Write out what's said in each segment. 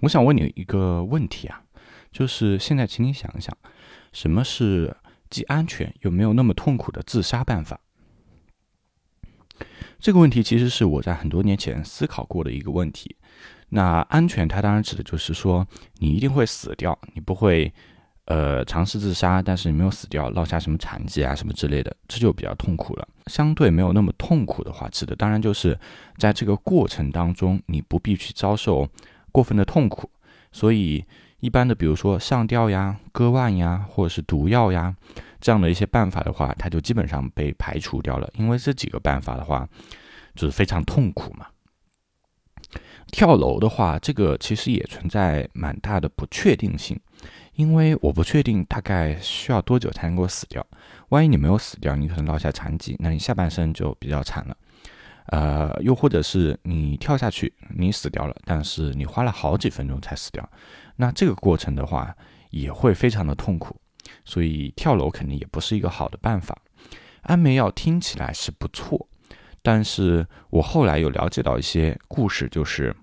我想问你一个问题啊，就是现在，请你想一想，什么是既安全又没有那么痛苦的自杀办法？这个问题其实是我在很多年前思考过的一个问题。那安全，它当然指的就是说，你一定会死掉，你不会。呃，尝试自杀，但是你没有死掉，落下什么残疾啊，什么之类的，这就比较痛苦了。相对没有那么痛苦的话，指的当然就是在这个过程当中，你不必去遭受过分的痛苦。所以，一般的，比如说上吊呀、割腕呀，或者是毒药呀，这样的一些办法的话，它就基本上被排除掉了。因为这几个办法的话，就是非常痛苦嘛。跳楼的话，这个其实也存在蛮大的不确定性。因为我不确定大概需要多久才能够死掉，万一你没有死掉，你可能落下残疾，那你下半身就比较惨了。呃，又或者是你跳下去，你死掉了，但是你花了好几分钟才死掉，那这个过程的话也会非常的痛苦，所以跳楼肯定也不是一个好的办法。安眠药听起来是不错，但是我后来有了解到一些故事，就是。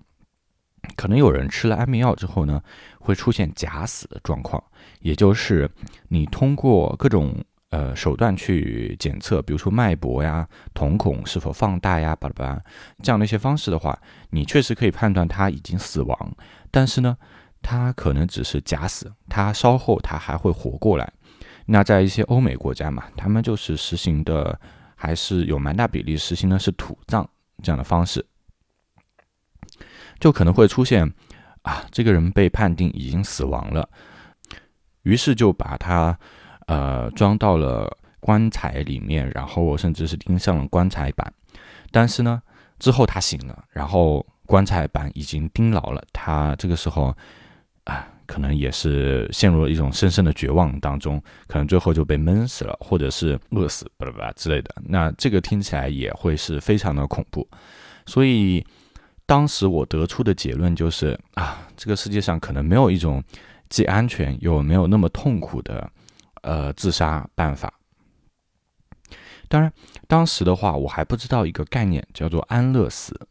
可能有人吃了安眠药之后呢，会出现假死的状况，也就是你通过各种呃手段去检测，比如说脉搏呀、瞳孔是否放大呀、巴拉巴拉这样的一些方式的话，你确实可以判断他已经死亡，但是呢，他可能只是假死，他稍后他还会活过来。那在一些欧美国家嘛，他们就是实行的还是有蛮大比例实行的是土葬这样的方式。就可能会出现，啊，这个人被判定已经死亡了，于是就把他，呃，装到了棺材里面，然后甚至是钉上了棺材板。但是呢，之后他醒了，然后棺材板已经钉牢了，他这个时候，啊，可能也是陷入了一种深深的绝望当中，可能最后就被闷死了，或者是饿死，巴拉巴拉之类的。那这个听起来也会是非常的恐怖，所以。当时我得出的结论就是啊，这个世界上可能没有一种既安全又没有那么痛苦的呃自杀办法。当然，当时的话我还不知道一个概念叫做安乐死。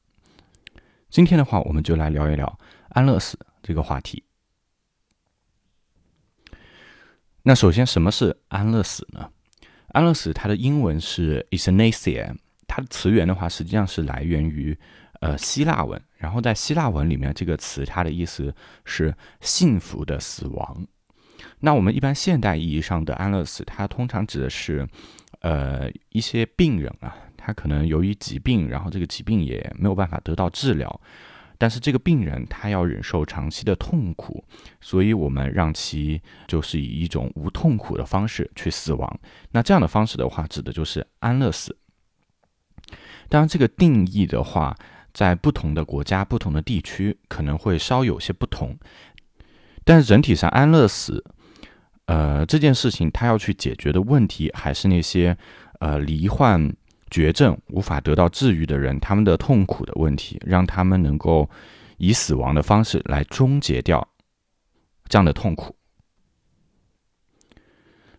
今天的话，我们就来聊一聊安乐死这个话题。那首先，什么是安乐死呢？安乐死它的英文是 euthanasia，它的词源的话实际上是来源于。呃，希腊文，然后在希腊文里面，这个词它的意思是幸福的死亡。那我们一般现代意义上的安乐死，它通常指的是，呃，一些病人啊，他可能由于疾病，然后这个疾病也没有办法得到治疗，但是这个病人他要忍受长期的痛苦，所以我们让其就是以一种无痛苦的方式去死亡。那这样的方式的话，指的就是安乐死。当然，这个定义的话。在不同的国家、不同的地区，可能会稍有些不同，但是整体上，安乐死，呃，这件事情他要去解决的问题，还是那些呃罹患绝症无法得到治愈的人他们的痛苦的问题，让他们能够以死亡的方式来终结掉这样的痛苦。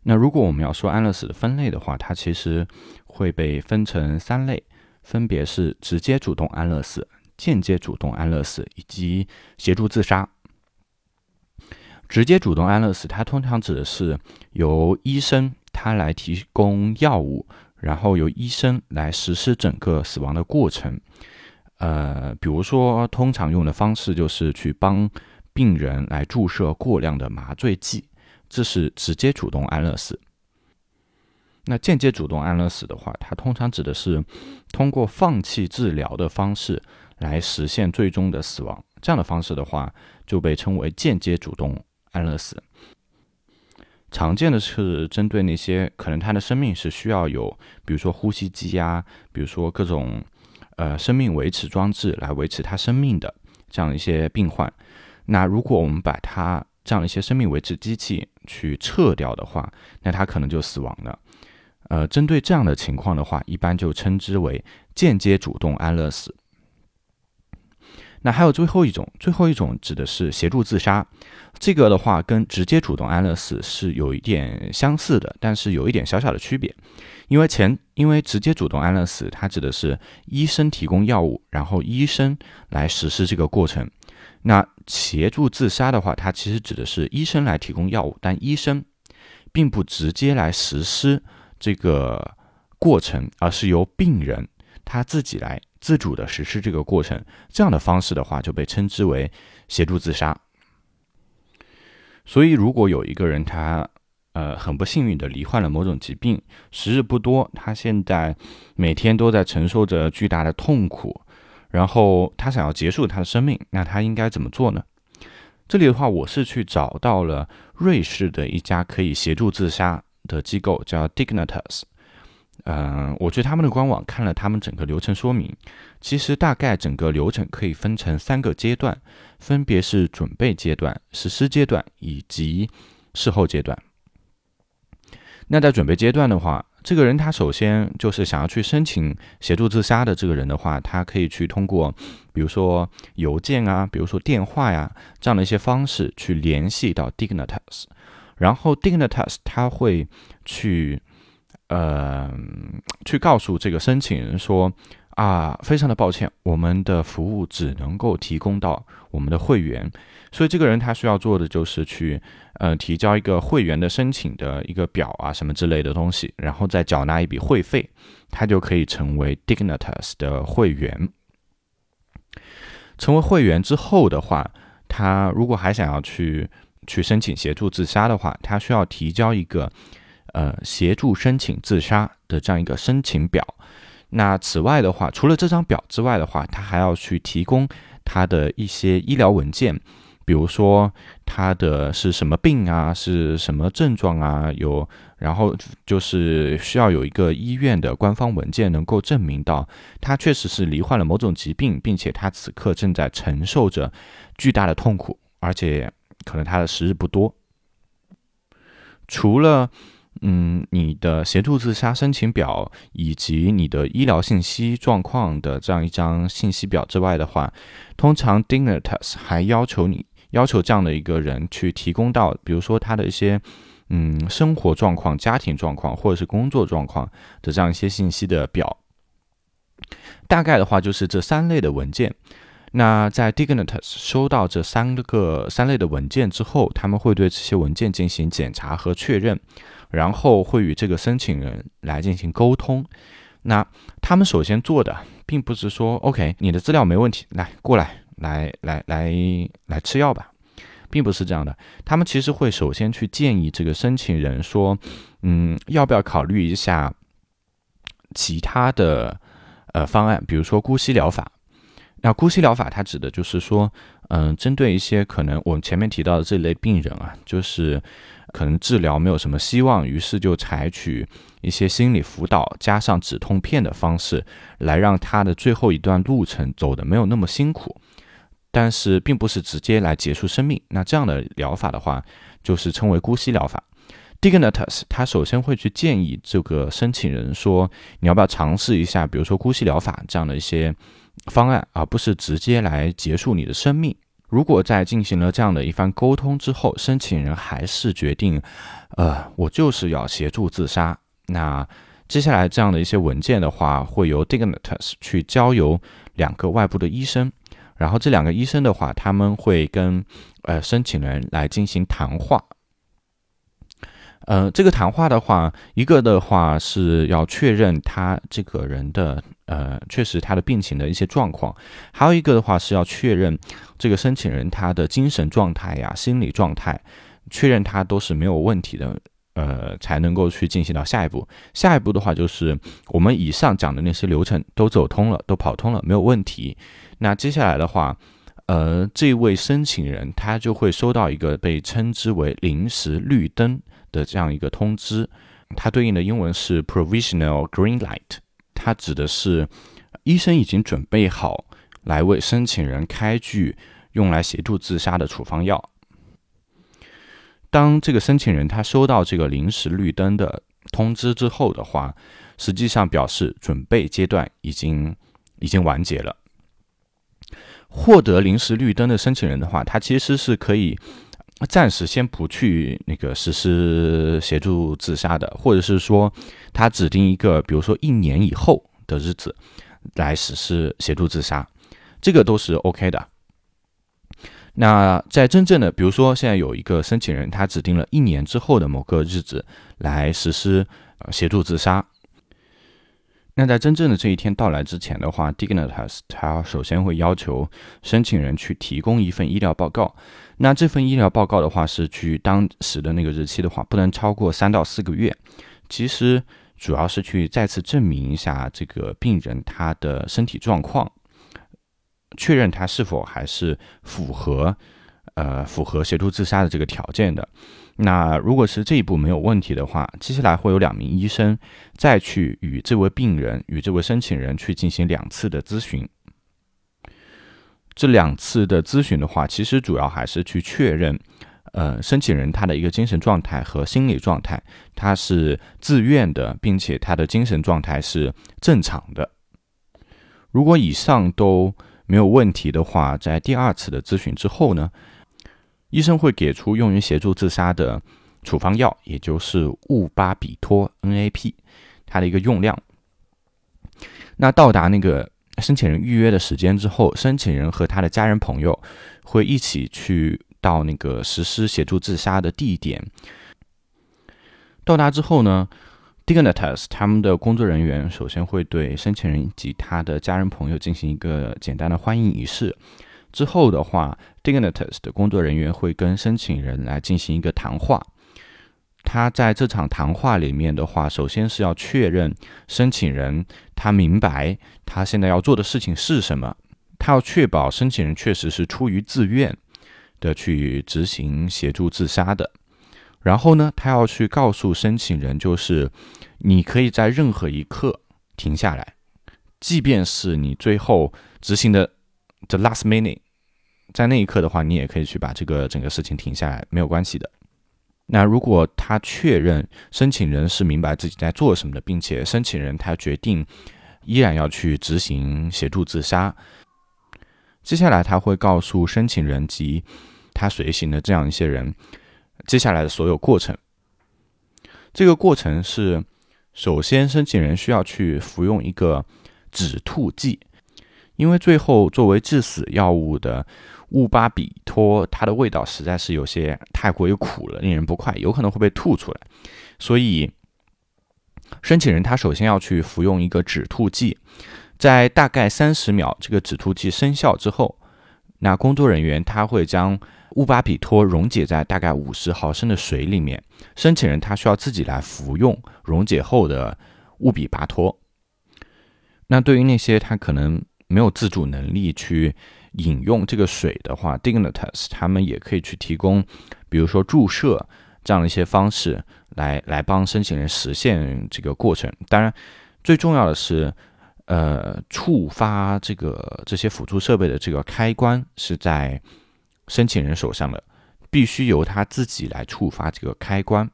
那如果我们要说安乐死的分类的话，它其实会被分成三类。分别是直接主动安乐死、间接主动安乐死以及协助自杀。直接主动安乐死，它通常指的是由医生他来提供药物，然后由医生来实施整个死亡的过程。呃，比如说，通常用的方式就是去帮病人来注射过量的麻醉剂，这是直接主动安乐死。那间接主动安乐死的话，它通常指的是通过放弃治疗的方式来实现最终的死亡。这样的方式的话，就被称为间接主动安乐死。常见的是针对那些可能他的生命是需要有，比如说呼吸机呀，比如说各种呃生命维持装置来维持他生命的这样一些病患。那如果我们把他这样一些生命维持机器去撤掉的话，那他可能就死亡了。呃，针对这样的情况的话，一般就称之为间接主动安乐死。那还有最后一种，最后一种指的是协助自杀。这个的话跟直接主动安乐死是有一点相似的，但是有一点小小的区别。因为前，因为直接主动安乐死，它指的是医生提供药物，然后医生来实施这个过程。那协助自杀的话，它其实指的是医生来提供药物，但医生并不直接来实施这个过程，而是由病人他自己来自主的实施这个过程。这样的方式的话，就被称之为协助自杀。所以，如果有一个人他呃很不幸运的罹患了某种疾病，时日不多，他现在每天都在承受着巨大的痛苦。然后他想要结束他的生命，那他应该怎么做呢？这里的话，我是去找到了瑞士的一家可以协助自杀的机构，叫 Dignitas。嗯，我去他们的官网看了他们整个流程说明，其实大概整个流程可以分成三个阶段，分别是准备阶段、实施阶段以及事后阶段。那在准备阶段的话，这个人他首先就是想要去申请协助自杀的这个人的话，他可以去通过，比如说邮件啊，比如说电话呀这样的一些方式去联系到 Dignitas，然后 Dignitas 他会去，呃，去告诉这个申请人说。啊，非常的抱歉，我们的服务只能够提供到我们的会员，所以这个人他需要做的就是去，呃，提交一个会员的申请的一个表啊，什么之类的东西，然后再缴纳一笔会费，他就可以成为 Dignitas 的会员。成为会员之后的话，他如果还想要去去申请协助自杀的话，他需要提交一个，呃，协助申请自杀的这样一个申请表。那此外的话，除了这张表之外的话，他还要去提供他的一些医疗文件，比如说他的是什么病啊，是什么症状啊，有，然后就是需要有一个医院的官方文件能够证明到他确实是罹患了某种疾病，并且他此刻正在承受着巨大的痛苦，而且可能他的时日不多。除了。嗯，你的协助自杀申请表以及你的医疗信息状况的这样一张信息表之外的话，通常 Dignitas 还要求你要求这样的一个人去提供到，比如说他的一些嗯生活状况、家庭状况或者是工作状况的这样一些信息的表。大概的话就是这三类的文件。那在 Dignitas 收到这三个三类的文件之后，他们会对这些文件进行检查和确认。然后会与这个申请人来进行沟通。那他们首先做的，并不是说 “OK，你的资料没问题，来过来，来来来来吃药吧”，并不是这样的。他们其实会首先去建议这个申请人说：“嗯，要不要考虑一下其他的呃方案，比如说姑息疗法。”那姑息疗法它指的就是说，嗯，针对一些可能我们前面提到的这类病人啊，就是。可能治疗没有什么希望，于是就采取一些心理辅导加上止痛片的方式，来让他的最后一段路程走的没有那么辛苦。但是并不是直接来结束生命。那这样的疗法的话，就是称为姑息疗法。Dignitas 他首先会去建议这个申请人说，你要不要尝试一下，比如说姑息疗法这样的一些方案，而不是直接来结束你的生命。如果在进行了这样的一番沟通之后，申请人还是决定，呃，我就是要协助自杀，那接下来这样的一些文件的话，会由 Dignitas 去交由两个外部的医生，然后这两个医生的话，他们会跟呃申请人来进行谈话。呃，这个谈话的话，一个的话是要确认他这个人的呃，确实他的病情的一些状况，还有一个的话是要确认这个申请人他的精神状态呀、心理状态，确认他都是没有问题的，呃，才能够去进行到下一步。下一步的话就是我们以上讲的那些流程都走通了，都跑通了，没有问题。那接下来的话，呃，这位申请人他就会收到一个被称之为临时绿灯。的这样一个通知，它对应的英文是 provisional green light，它指的是医生已经准备好来为申请人开具用来协助自杀的处方药。当这个申请人他收到这个临时绿灯的通知之后的话，实际上表示准备阶段已经已经完结了。获得临时绿灯的申请人的话，他其实是可以。暂时先不去那个实施协助自杀的，或者是说他指定一个，比如说一年以后的日子来实施协助自杀，这个都是 OK 的。那在真正的，比如说现在有一个申请人，他指定了一年之后的某个日子来实施协助自杀。那在真正的这一天到来之前的话，Dignitas 他首先会要求申请人去提供一份医疗报告。那这份医疗报告的话，是去当时的那个日期的话，不能超过三到四个月。其实主要是去再次证明一下这个病人他的身体状况。确认他是否还是符合，呃，符合协助自杀的这个条件的。那如果是这一步没有问题的话，接下来会有两名医生再去与这位病人、与这位申请人去进行两次的咨询。这两次的咨询的话，其实主要还是去确认，呃，申请人他的一个精神状态和心理状态，他是自愿的，并且他的精神状态是正常的。如果以上都没有问题的话，在第二次的咨询之后呢，医生会给出用于协助自杀的处方药，也就是戊巴比托 （NAP），它的一个用量。那到达那个申请人预约的时间之后，申请人和他的家人朋友会一起去到那个实施协助自杀的地点。到达之后呢？Dignitas 他们的工作人员首先会对申请人以及他的家人朋友进行一个简单的欢迎仪式。之后的话，Dignitas 的工作人员会跟申请人来进行一个谈话。他在这场谈话里面的话，首先是要确认申请人他明白他现在要做的事情是什么，他要确保申请人确实是出于自愿的去执行协助自杀的。然后呢，他要去告诉申请人，就是你可以在任何一刻停下来，即便是你最后执行的 the last minute，在那一刻的话，你也可以去把这个整个事情停下来，没有关系的。那如果他确认申请人是明白自己在做什么的，并且申请人他决定依然要去执行协助自杀，接下来他会告诉申请人及他随行的这样一些人。接下来的所有过程，这个过程是：首先，申请人需要去服用一个止吐剂，因为最后作为致死药物的乌巴比托，它的味道实在是有些太过于苦了，令人不快，有可能会被吐出来。所以，申请人他首先要去服用一个止吐剂，在大概三十秒这个止吐剂生效之后，那工作人员他会将。乌巴比托溶解在大概五十毫升的水里面，申请人他需要自己来服用溶解后的乌比巴托。那对于那些他可能没有自主能力去饮用这个水的话，Dignitas 他们也可以去提供，比如说注射这样的一些方式来来帮申请人实现这个过程。当然，最重要的是，呃，触发这个这些辅助设备的这个开关是在。申请人手上的，必须由他自己来触发这个开关。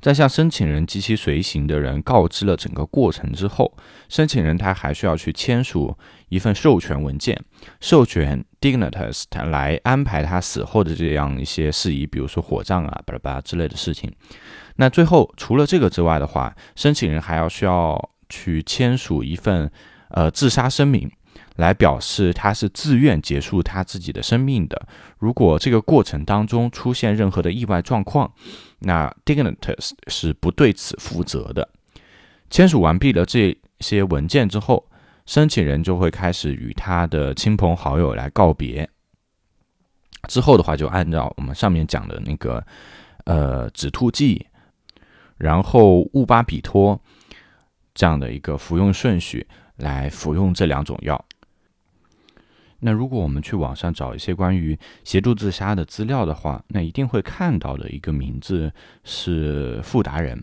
在向申请人及其随行的人告知了整个过程之后，申请人他还需要去签署一份授权文件，授权 Dignitas 他来安排他死后的这样一些事宜，比如说火葬啊、巴拉巴拉之类的事情。那最后除了这个之外的话，申请人还要需要去签署一份呃自杀声明。来表示他是自愿结束他自己的生命的。如果这个过程当中出现任何的意外状况，那 Dignitas 是不对此负责的。签署完毕了这些文件之后，申请人就会开始与他的亲朋好友来告别。之后的话，就按照我们上面讲的那个呃止吐剂，然后戊巴比托这样的一个服用顺序来服用这两种药。那如果我们去网上找一些关于协助自杀的资料的话，那一定会看到的一个名字是富达人，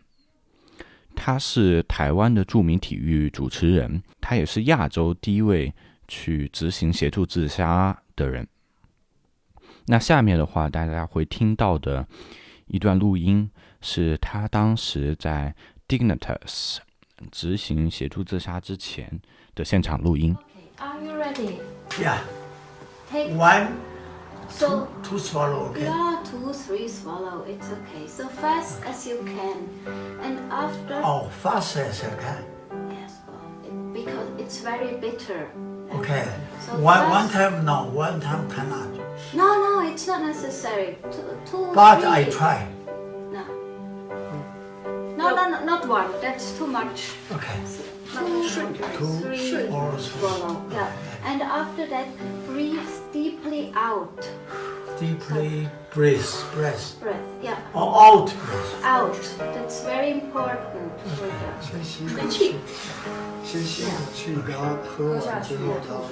他是台湾的著名体育主持人，他也是亚洲第一位去执行协助自杀的人。那下面的话，大家会听到的一段录音，是他当时在 Dignitas 执行协助自杀之前的现场录音。Are you ready? Yeah. Take One, so two, two swallow, okay? yeah, two, three swallow. It's okay. So fast as you can, and after Oh, fast as I can. yes, well, it, because it's very bitter. Okay. So one, one time no, one time cannot. No, no, it's not necessary. Two, two But three. I try. No. No, no, no, not one. That's too much. Okay. Two, Two three, or three. swallow. Yeah. And after that, breathe deeply out. Deeply breathe, breath. Breath. Yeah. Or out breath. Out. That's very important 吹气。先吸口气，然后喝完之后，然后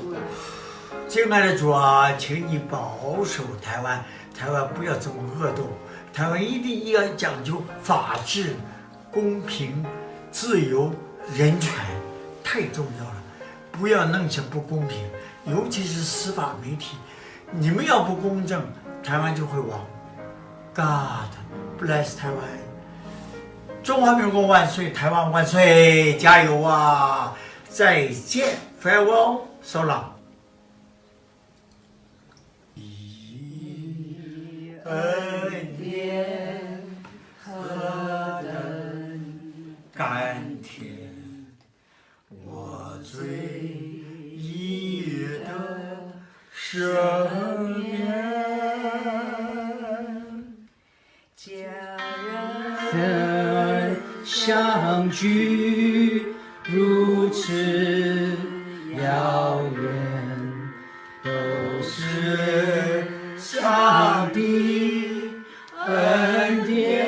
敬爱的主啊，请你保守台湾，台湾不要这么恶斗，台湾一定要讲究法治、公平、自由、人权，太重要了，不要弄些不公平，尤其是司法媒体，你们要不公正，台湾就会亡。God bless 台湾，中华民国万岁，台湾万岁，加油啊！再见，farewell，so long。恩典何等甘甜，我最生命。人相聚如此遥远，都是上帝恩典。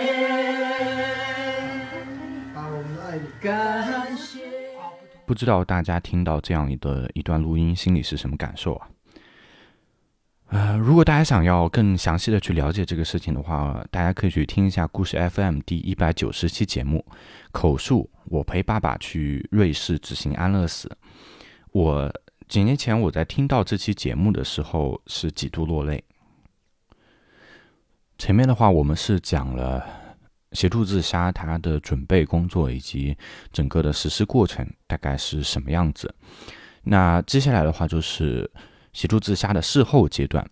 不知道大家听到这样的一段录音，心里是什么感受啊？呃，如果大家想要更详细的去了解这个事情的话，大家可以去听一下故事 FM 第一百九十期节目《口述我陪爸爸去瑞士执行安乐死》。我几年前我在听到这期节目的时候是几度落泪。前面的话我们是讲了协助自杀他的准备工作以及整个的实施过程大概是什么样子。那接下来的话就是协助自杀的事后阶段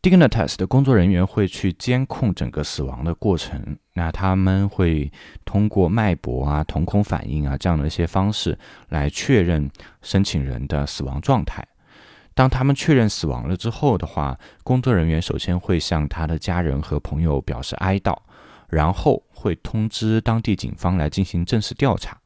，Dignitas 的工作人员会去监控整个死亡的过程。那他们会通过脉搏啊、瞳孔反应啊这样的一些方式来确认申请人的死亡状态。当他们确认死亡了之后的话，工作人员首先会向他的家人和朋友表示哀悼，然后会通知当地警方来进行正式调查。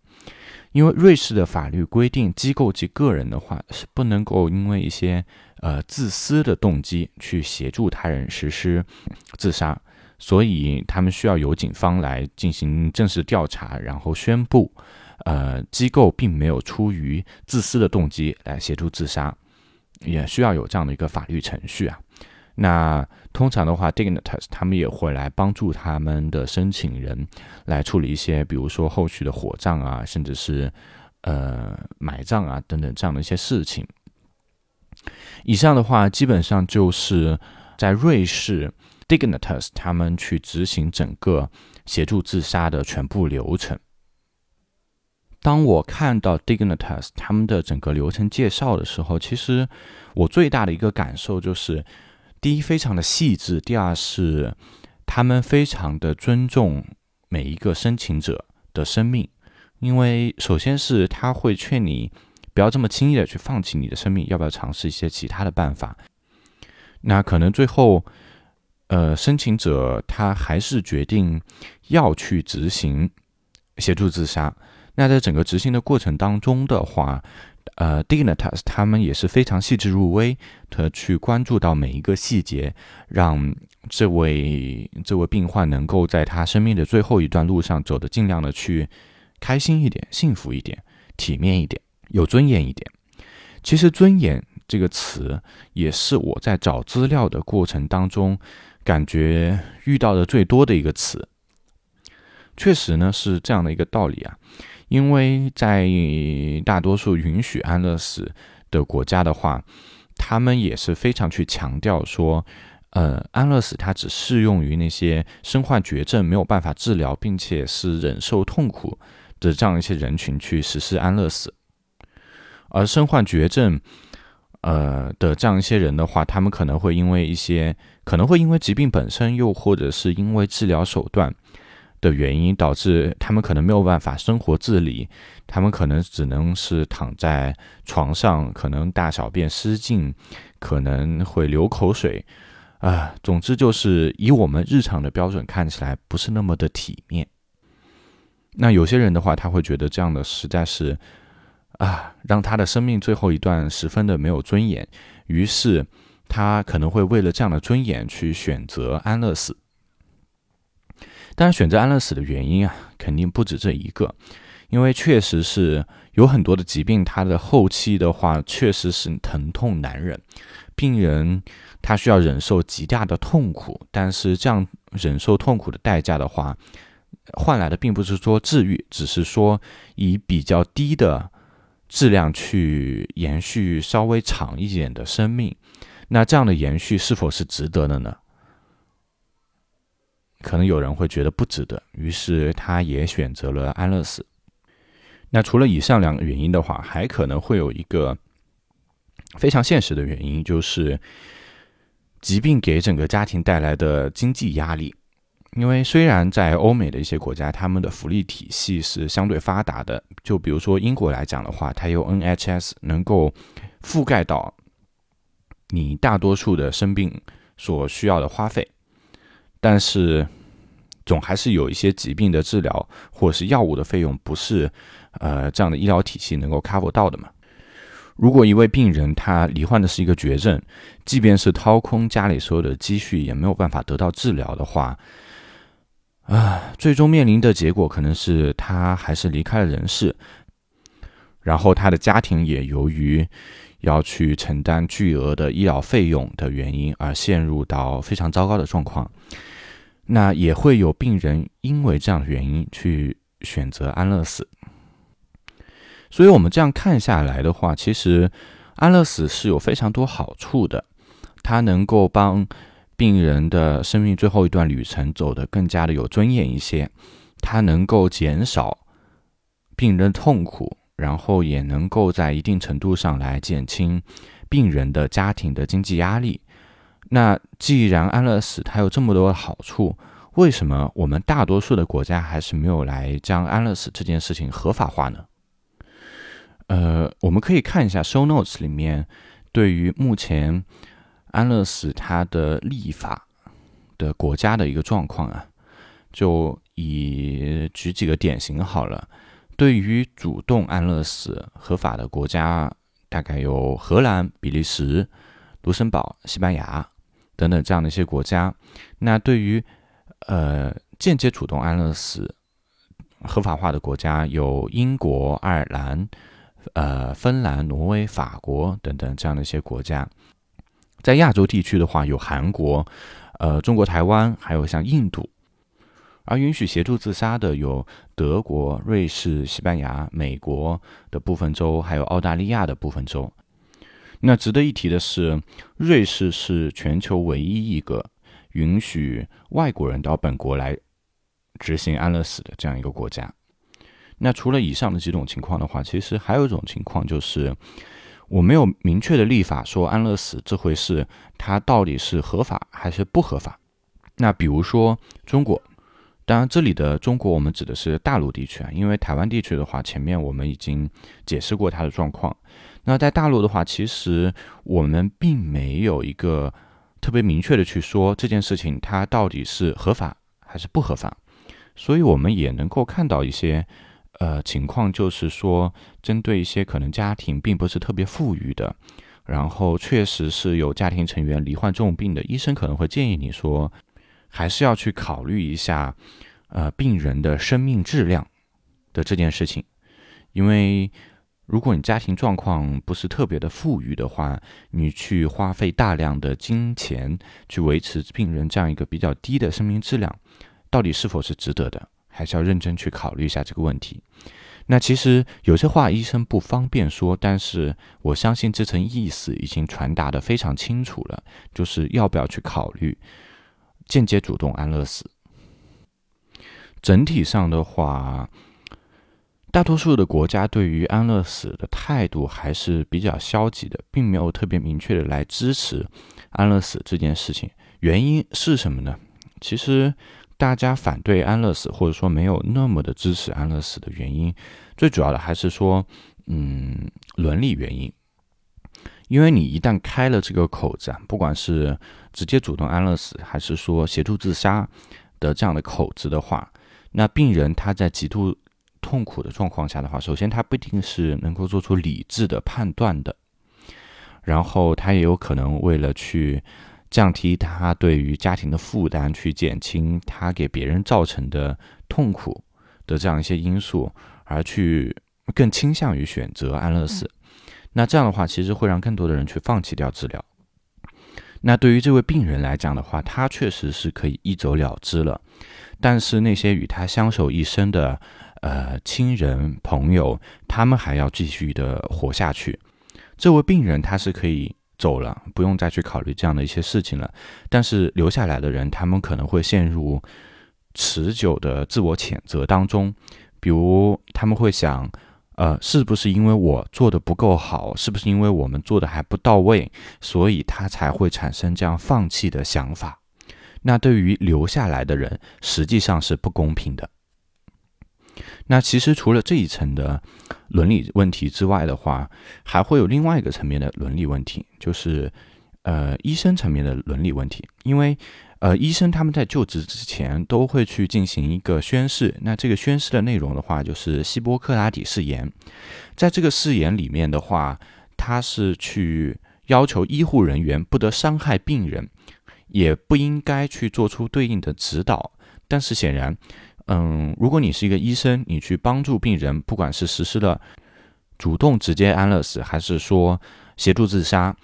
因为瑞士的法律规定，机构及个人的话是不能够因为一些呃自私的动机去协助他人实施自杀，所以他们需要由警方来进行正式调查，然后宣布，呃，机构并没有出于自私的动机来协助自杀，也需要有这样的一个法律程序啊。那通常的话，Dignitas 他们也会来帮助他们的申请人来处理一些，比如说后续的火葬啊，甚至是呃埋葬啊等等这样的一些事情。以上的话，基本上就是在瑞士 Dignitas 他们去执行整个协助自杀的全部流程。当我看到 Dignitas 他们的整个流程介绍的时候，其实我最大的一个感受就是。第一，非常的细致；第二是他们非常的尊重每一个申请者的生命，因为首先是他会劝你不要这么轻易的去放弃你的生命，要不要尝试一些其他的办法？那可能最后，呃，申请者他还是决定要去执行协助自杀。那在整个执行的过程当中的话，呃，Dignitas 他们也是非常细致入微的去关注到每一个细节，让这位这位病患能够在他生命的最后一段路上走得尽量的去开心一点、幸福一点、体面一点、有尊严一点。其实“尊严”这个词也是我在找资料的过程当中感觉遇到的最多的一个词。确实呢，是这样的一个道理啊。因为在大多数允许安乐死的国家的话，他们也是非常去强调说，呃，安乐死它只适用于那些身患绝症没有办法治疗，并且是忍受痛苦的这样一些人群去实施安乐死。而身患绝症，呃的这样一些人的话，他们可能会因为一些，可能会因为疾病本身，又或者是因为治疗手段。的原因导致他们可能没有办法生活自理，他们可能只能是躺在床上，可能大小便失禁，可能会流口水，啊，总之就是以我们日常的标准看起来不是那么的体面。那有些人的话，他会觉得这样的实在是啊，让他的生命最后一段十分的没有尊严，于是他可能会为了这样的尊严去选择安乐死。但是选择安乐死的原因啊，肯定不止这一个，因为确实是有很多的疾病，它的后期的话确实是疼痛难忍，病人他需要忍受极大的痛苦，但是这样忍受痛苦的代价的话，换来的并不是说治愈，只是说以比较低的质量去延续稍微长一点的生命，那这样的延续是否是值得的呢？可能有人会觉得不值得，于是他也选择了安乐死。那除了以上两个原因的话，还可能会有一个非常现实的原因，就是疾病给整个家庭带来的经济压力。因为虽然在欧美的一些国家，他们的福利体系是相对发达的，就比如说英国来讲的话，它有 NHS 能够覆盖到你大多数的生病所需要的花费。但是，总还是有一些疾病的治疗或者是药物的费用，不是呃这样的医疗体系能够 cover 到的嘛？如果一位病人他罹患的是一个绝症，即便是掏空家里所有的积蓄，也没有办法得到治疗的话，啊，最终面临的结果可能是他还是离开了人世，然后他的家庭也由于要去承担巨额的医疗费用的原因，而陷入到非常糟糕的状况。那也会有病人因为这样的原因去选择安乐死，所以我们这样看下来的话，其实安乐死是有非常多好处的，它能够帮病人的生命最后一段旅程走得更加的有尊严一些，它能够减少病人的痛苦，然后也能够在一定程度上来减轻病人的家庭的经济压力。那既然安乐死它有这么多的好处，为什么我们大多数的国家还是没有来将安乐死这件事情合法化呢？呃，我们可以看一下 show notes 里面对于目前安乐死它的立法的国家的一个状况啊，就以举几个典型好了。对于主动安乐死合法的国家，大概有荷兰、比利时、卢森堡、西班牙。等等这样的一些国家，那对于呃间接主动安乐死合法化的国家有英国、爱尔兰、呃芬兰、挪威、法国等等这样的一些国家。在亚洲地区的话，有韩国、呃中国台湾，还有像印度。而允许协助自杀的有德国、瑞士、西班牙、美国的部分州，还有澳大利亚的部分州。那值得一提的是，瑞士是全球唯一一个允许外国人到本国来执行安乐死的这样一个国家。那除了以上的几种情况的话，其实还有一种情况就是，我没有明确的立法说安乐死这回事它到底是合法还是不合法。那比如说中国，当然这里的中国我们指的是大陆地区啊，因为台湾地区的话，前面我们已经解释过它的状况。那在大陆的话，其实我们并没有一个特别明确的去说这件事情它到底是合法还是不合法，所以我们也能够看到一些呃情况，就是说针对一些可能家庭并不是特别富裕的，然后确实是有家庭成员罹患重病的，医生可能会建议你说，还是要去考虑一下呃病人的生命质量的这件事情，因为。如果你家庭状况不是特别的富裕的话，你去花费大量的金钱去维持病人这样一个比较低的生命质量，到底是否是值得的？还是要认真去考虑一下这个问题。那其实有些话医生不方便说，但是我相信这层意思已经传达的非常清楚了，就是要不要去考虑间接主动安乐死。整体上的话。大多数的国家对于安乐死的态度还是比较消极的，并没有特别明确的来支持安乐死这件事情。原因是什么呢？其实大家反对安乐死，或者说没有那么的支持安乐死的原因，最主要的还是说，嗯，伦理原因。因为你一旦开了这个口子啊，不管是直接主动安乐死，还是说协助自杀的这样的口子的话，那病人他在极度痛苦的状况下的话，首先他不一定是能够做出理智的判断的，然后他也有可能为了去降低他对于家庭的负担，去减轻他给别人造成的痛苦的这样一些因素，而去更倾向于选择安乐死。那这样的话，其实会让更多的人去放弃掉治疗。那对于这位病人来讲的话，他确实是可以一走了之了。但是那些与他相守一生的呃亲人朋友，他们还要继续的活下去。这位病人他是可以走了，不用再去考虑这样的一些事情了。但是留下来的人，他们可能会陷入持久的自我谴责当中，比如他们会想。呃，是不是因为我做的不够好？是不是因为我们做的还不到位，所以他才会产生这样放弃的想法？那对于留下来的人，实际上是不公平的。那其实除了这一层的伦理问题之外的话，还会有另外一个层面的伦理问题，就是呃医生层面的伦理问题，因为。呃，医生他们在就职之前都会去进行一个宣誓。那这个宣誓的内容的话，就是希波克拉底誓言。在这个誓言里面的话，他是去要求医护人员不得伤害病人，也不应该去做出对应的指导。但是显然，嗯，如果你是一个医生，你去帮助病人，不管是实施了主动直接安乐死，还是说协助自杀。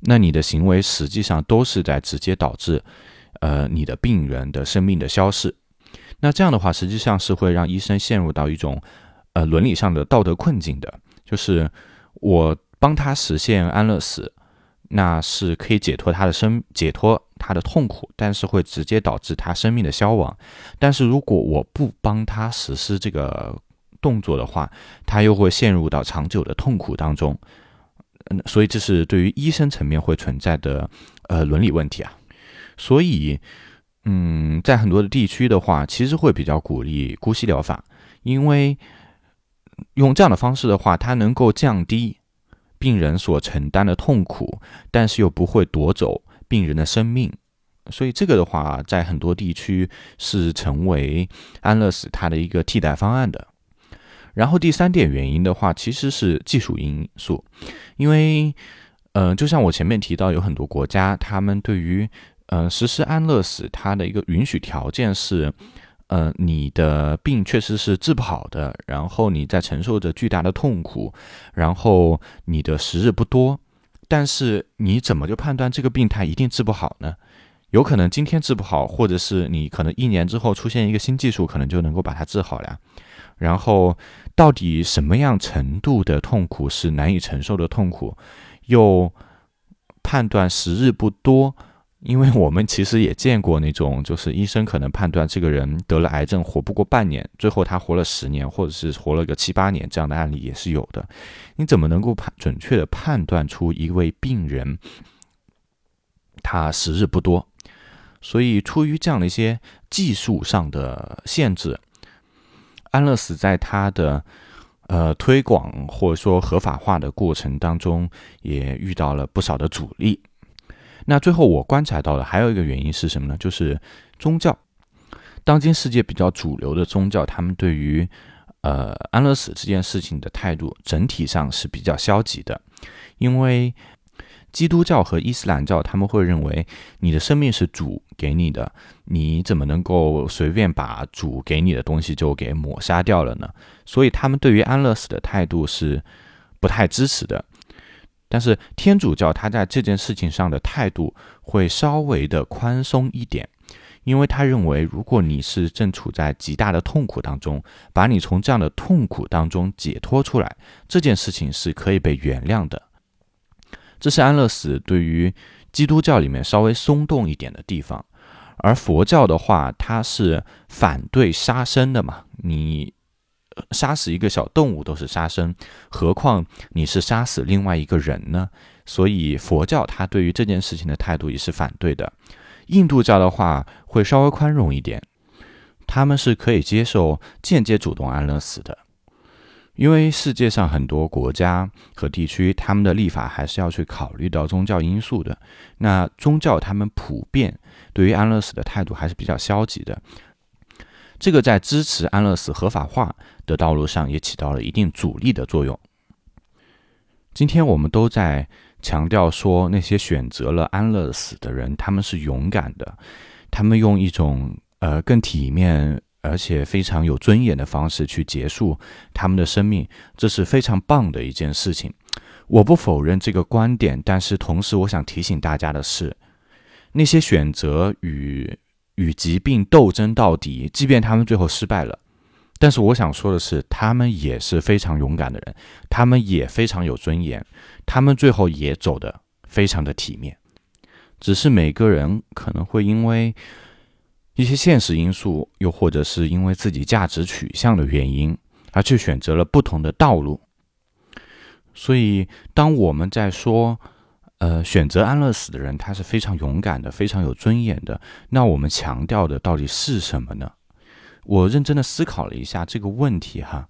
那你的行为实际上都是在直接导致，呃，你的病人的生命的消逝。那这样的话，实际上是会让医生陷入到一种，呃，伦理上的道德困境的。就是我帮他实现安乐死，那是可以解脱他的生，解脱他的痛苦，但是会直接导致他生命的消亡。但是如果我不帮他实施这个动作的话，他又会陷入到长久的痛苦当中。嗯，所以这是对于医生层面会存在的呃伦理问题啊。所以，嗯，在很多的地区的话，其实会比较鼓励姑息疗法，因为用这样的方式的话，它能够降低病人所承担的痛苦，但是又不会夺走病人的生命。所以这个的话，在很多地区是成为安乐死它的一个替代方案的。然后第三点原因的话，其实是技术因素，因为，嗯，就像我前面提到，有很多国家，他们对于，嗯，实施安乐死，它的一个允许条件是，呃，你的病确实是治不好的，然后你在承受着巨大的痛苦，然后你的时日不多，但是你怎么就判断这个病它一定治不好呢？有可能今天治不好，或者是你可能一年之后出现一个新技术，可能就能够把它治好了，然后。到底什么样程度的痛苦是难以承受的痛苦？又判断时日不多，因为我们其实也见过那种，就是医生可能判断这个人得了癌症活不过半年，最后他活了十年，或者是活了个七八年，这样的案例也是有的。你怎么能够判准确的判断出一位病人他时日不多？所以出于这样的一些技术上的限制。安乐死在它的呃推广或者说合法化的过程当中，也遇到了不少的阻力。那最后我观察到的还有一个原因是什么呢？就是宗教，当今世界比较主流的宗教，他们对于呃安乐死这件事情的态度整体上是比较消极的，因为。基督教和伊斯兰教，他们会认为你的生命是主给你的，你怎么能够随便把主给你的东西就给抹杀掉了呢？所以他们对于安乐死的态度是不太支持的。但是天主教他在这件事情上的态度会稍微的宽松一点，因为他认为如果你是正处在极大的痛苦当中，把你从这样的痛苦当中解脱出来，这件事情是可以被原谅的。这是安乐死对于基督教里面稍微松动一点的地方，而佛教的话，它是反对杀生的嘛？你杀死一个小动物都是杀生，何况你是杀死另外一个人呢？所以佛教它对于这件事情的态度也是反对的。印度教的话会稍微宽容一点，他们是可以接受间接主动安乐死的。因为世界上很多国家和地区，他们的立法还是要去考虑到宗教因素的。那宗教他们普遍对于安乐死的态度还是比较消极的，这个在支持安乐死合法化的道路上也起到了一定阻力的作用。今天我们都在强调说，那些选择了安乐死的人，他们是勇敢的，他们用一种呃更体面。而且非常有尊严的方式去结束他们的生命，这是非常棒的一件事情。我不否认这个观点，但是同时我想提醒大家的是，那些选择与与疾病斗争到底，即便他们最后失败了，但是我想说的是，他们也是非常勇敢的人，他们也非常有尊严，他们最后也走得非常的体面。只是每个人可能会因为。一些现实因素，又或者是因为自己价值取向的原因，而去选择了不同的道路。所以，当我们在说，呃，选择安乐死的人，他是非常勇敢的，非常有尊严的。那我们强调的到底是什么呢？我认真的思考了一下这个问题，哈，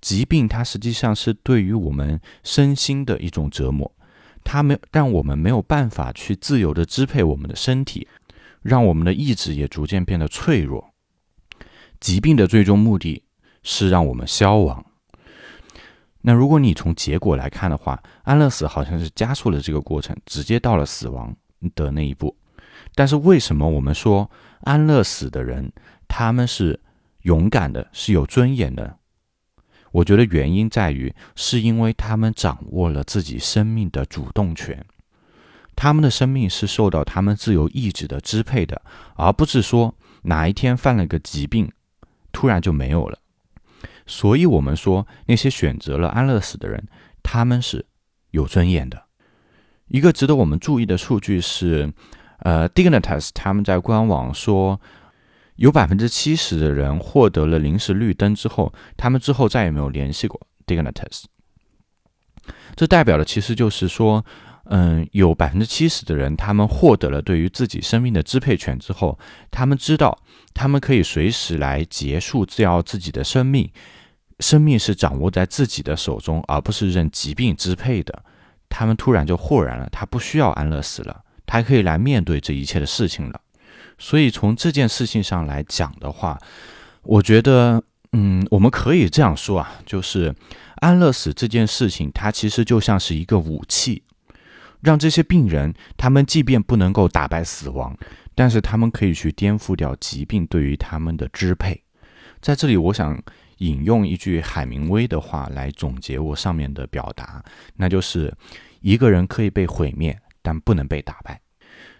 疾病它实际上是对于我们身心的一种折磨，它没让我们没有办法去自由的支配我们的身体。让我们的意志也逐渐变得脆弱。疾病的最终目的是让我们消亡。那如果你从结果来看的话，安乐死好像是加速了这个过程，直接到了死亡的那一步。但是为什么我们说安乐死的人他们是勇敢的，是有尊严的？我觉得原因在于，是因为他们掌握了自己生命的主动权。他们的生命是受到他们自由意志的支配的，而不是说哪一天犯了个疾病，突然就没有了。所以，我们说那些选择了安乐死的人，他们是有尊严的。一个值得我们注意的数据是，呃，Dignitas 他们在官网说，有百分之七十的人获得了临时绿灯之后，他们之后再也没有联系过 Dignitas。这代表的其实就是说。嗯，有百分之七十的人，他们获得了对于自己生命的支配权之后，他们知道他们可以随时来结束掉自己的生命，生命是掌握在自己的手中，而不是任疾病支配的。他们突然就豁然了，他不需要安乐死了，他可以来面对这一切的事情了。所以从这件事情上来讲的话，我觉得，嗯，我们可以这样说啊，就是安乐死这件事情，它其实就像是一个武器。让这些病人，他们即便不能够打败死亡，但是他们可以去颠覆掉疾病对于他们的支配。在这里，我想引用一句海明威的话来总结我上面的表达，那就是一个人可以被毁灭，但不能被打败。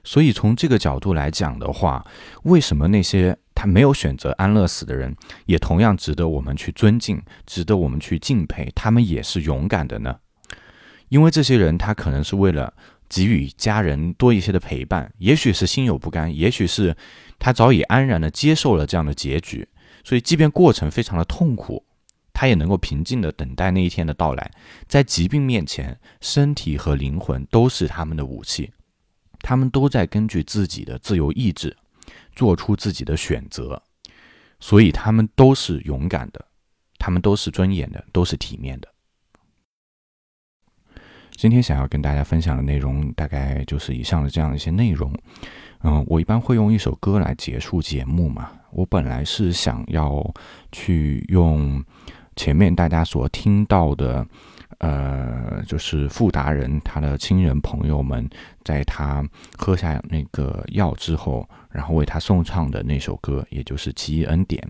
所以从这个角度来讲的话，为什么那些他没有选择安乐死的人，也同样值得我们去尊敬，值得我们去敬佩？他们也是勇敢的呢？因为这些人，他可能是为了给予家人多一些的陪伴，也许是心有不甘，也许是他早已安然的接受了这样的结局，所以即便过程非常的痛苦，他也能够平静的等待那一天的到来。在疾病面前，身体和灵魂都是他们的武器，他们都在根据自己的自由意志做出自己的选择，所以他们都是勇敢的，他们都是尊严的，都是体面的。今天想要跟大家分享的内容，大概就是以上的这样一些内容。嗯，我一般会用一首歌来结束节目嘛。我本来是想要去用前面大家所听到的，呃，就是富达人他的亲人朋友们在他喝下那个药之后，然后为他颂唱的那首歌，也就是《奇异恩典》。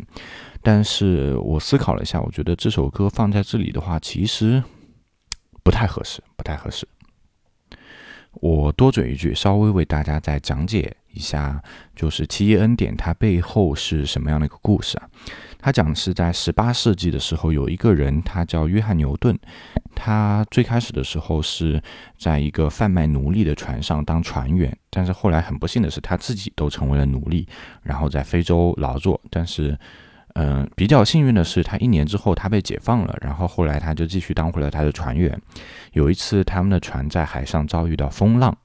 但是我思考了一下，我觉得这首歌放在这里的话，其实。不太合适，不太合适。我多嘴一句，稍微为大家再讲解一下，就是奇异恩典它背后是什么样的一个故事啊？他讲的是在十八世纪的时候，有一个人，他叫约翰牛顿，他最开始的时候是在一个贩卖奴隶的船上当船员，但是后来很不幸的是，他自己都成为了奴隶，然后在非洲劳作，但是。嗯，比较幸运的是，他一年之后他被解放了，然后后来他就继续当回了他的船员。有一次，他们的船在海上遭遇到风浪，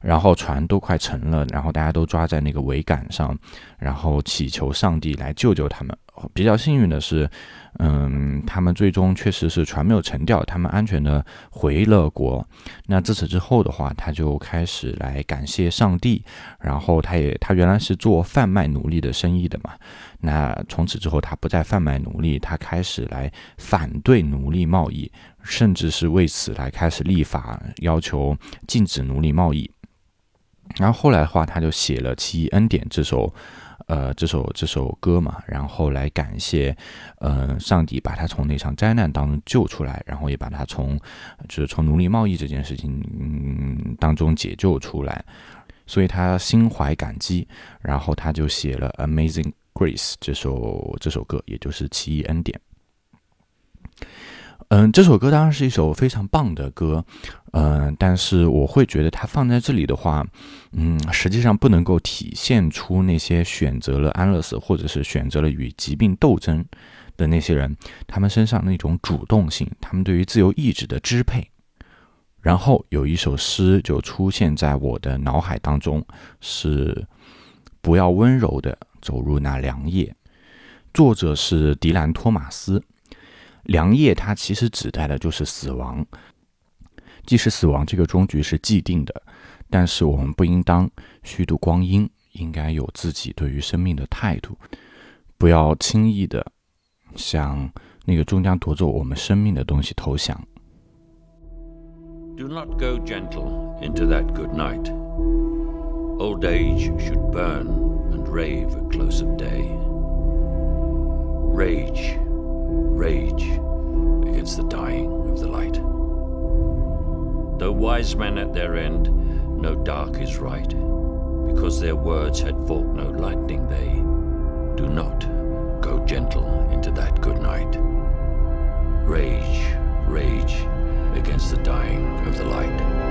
然后船都快沉了，然后大家都抓在那个桅杆上，然后祈求上帝来救救他们。比较幸运的是，嗯，他们最终确实是船没有沉掉，他们安全的回了国。那自此之后的话，他就开始来感谢上帝，然后他也他原来是做贩卖奴隶的生意的嘛。那从此之后，他不再贩卖奴隶，他开始来反对奴隶贸易，甚至是为此来开始立法，要求禁止奴隶贸易。然后后来的话，他就写了《奇异恩典》这首，呃，这首这首歌嘛，然后来感谢，呃，上帝把他从那场灾难当中救出来，然后也把他从，就是从奴隶贸易这件事情嗯当中解救出来，所以他心怀感激，然后他就写了《Amazing Grace》这首这首歌，也就是《奇异恩典》。嗯，这首歌当然是一首非常棒的歌，嗯，但是我会觉得它放在这里的话，嗯，实际上不能够体现出那些选择了安乐死或者是选择了与疾病斗争的那些人，他们身上那种主动性，他们对于自由意志的支配。然后有一首诗就出现在我的脑海当中，是“不要温柔的走入那凉夜”，作者是迪兰·托马斯。良夜，它其实指代的就是死亡。即使死亡这个终局是既定的，但是我们不应当虚度光阴，应该有自己对于生命的态度，不要轻易的向那个终将夺走我们生命的东西投降。Do not go gentle into that good night. Old age should burn and rave at close of day. Rage. Rage against the dying of the light. Though wise men at their end, no dark is right, because their words had forked no lightning, they do not go gentle into that good night. Rage, rage against the dying of the light.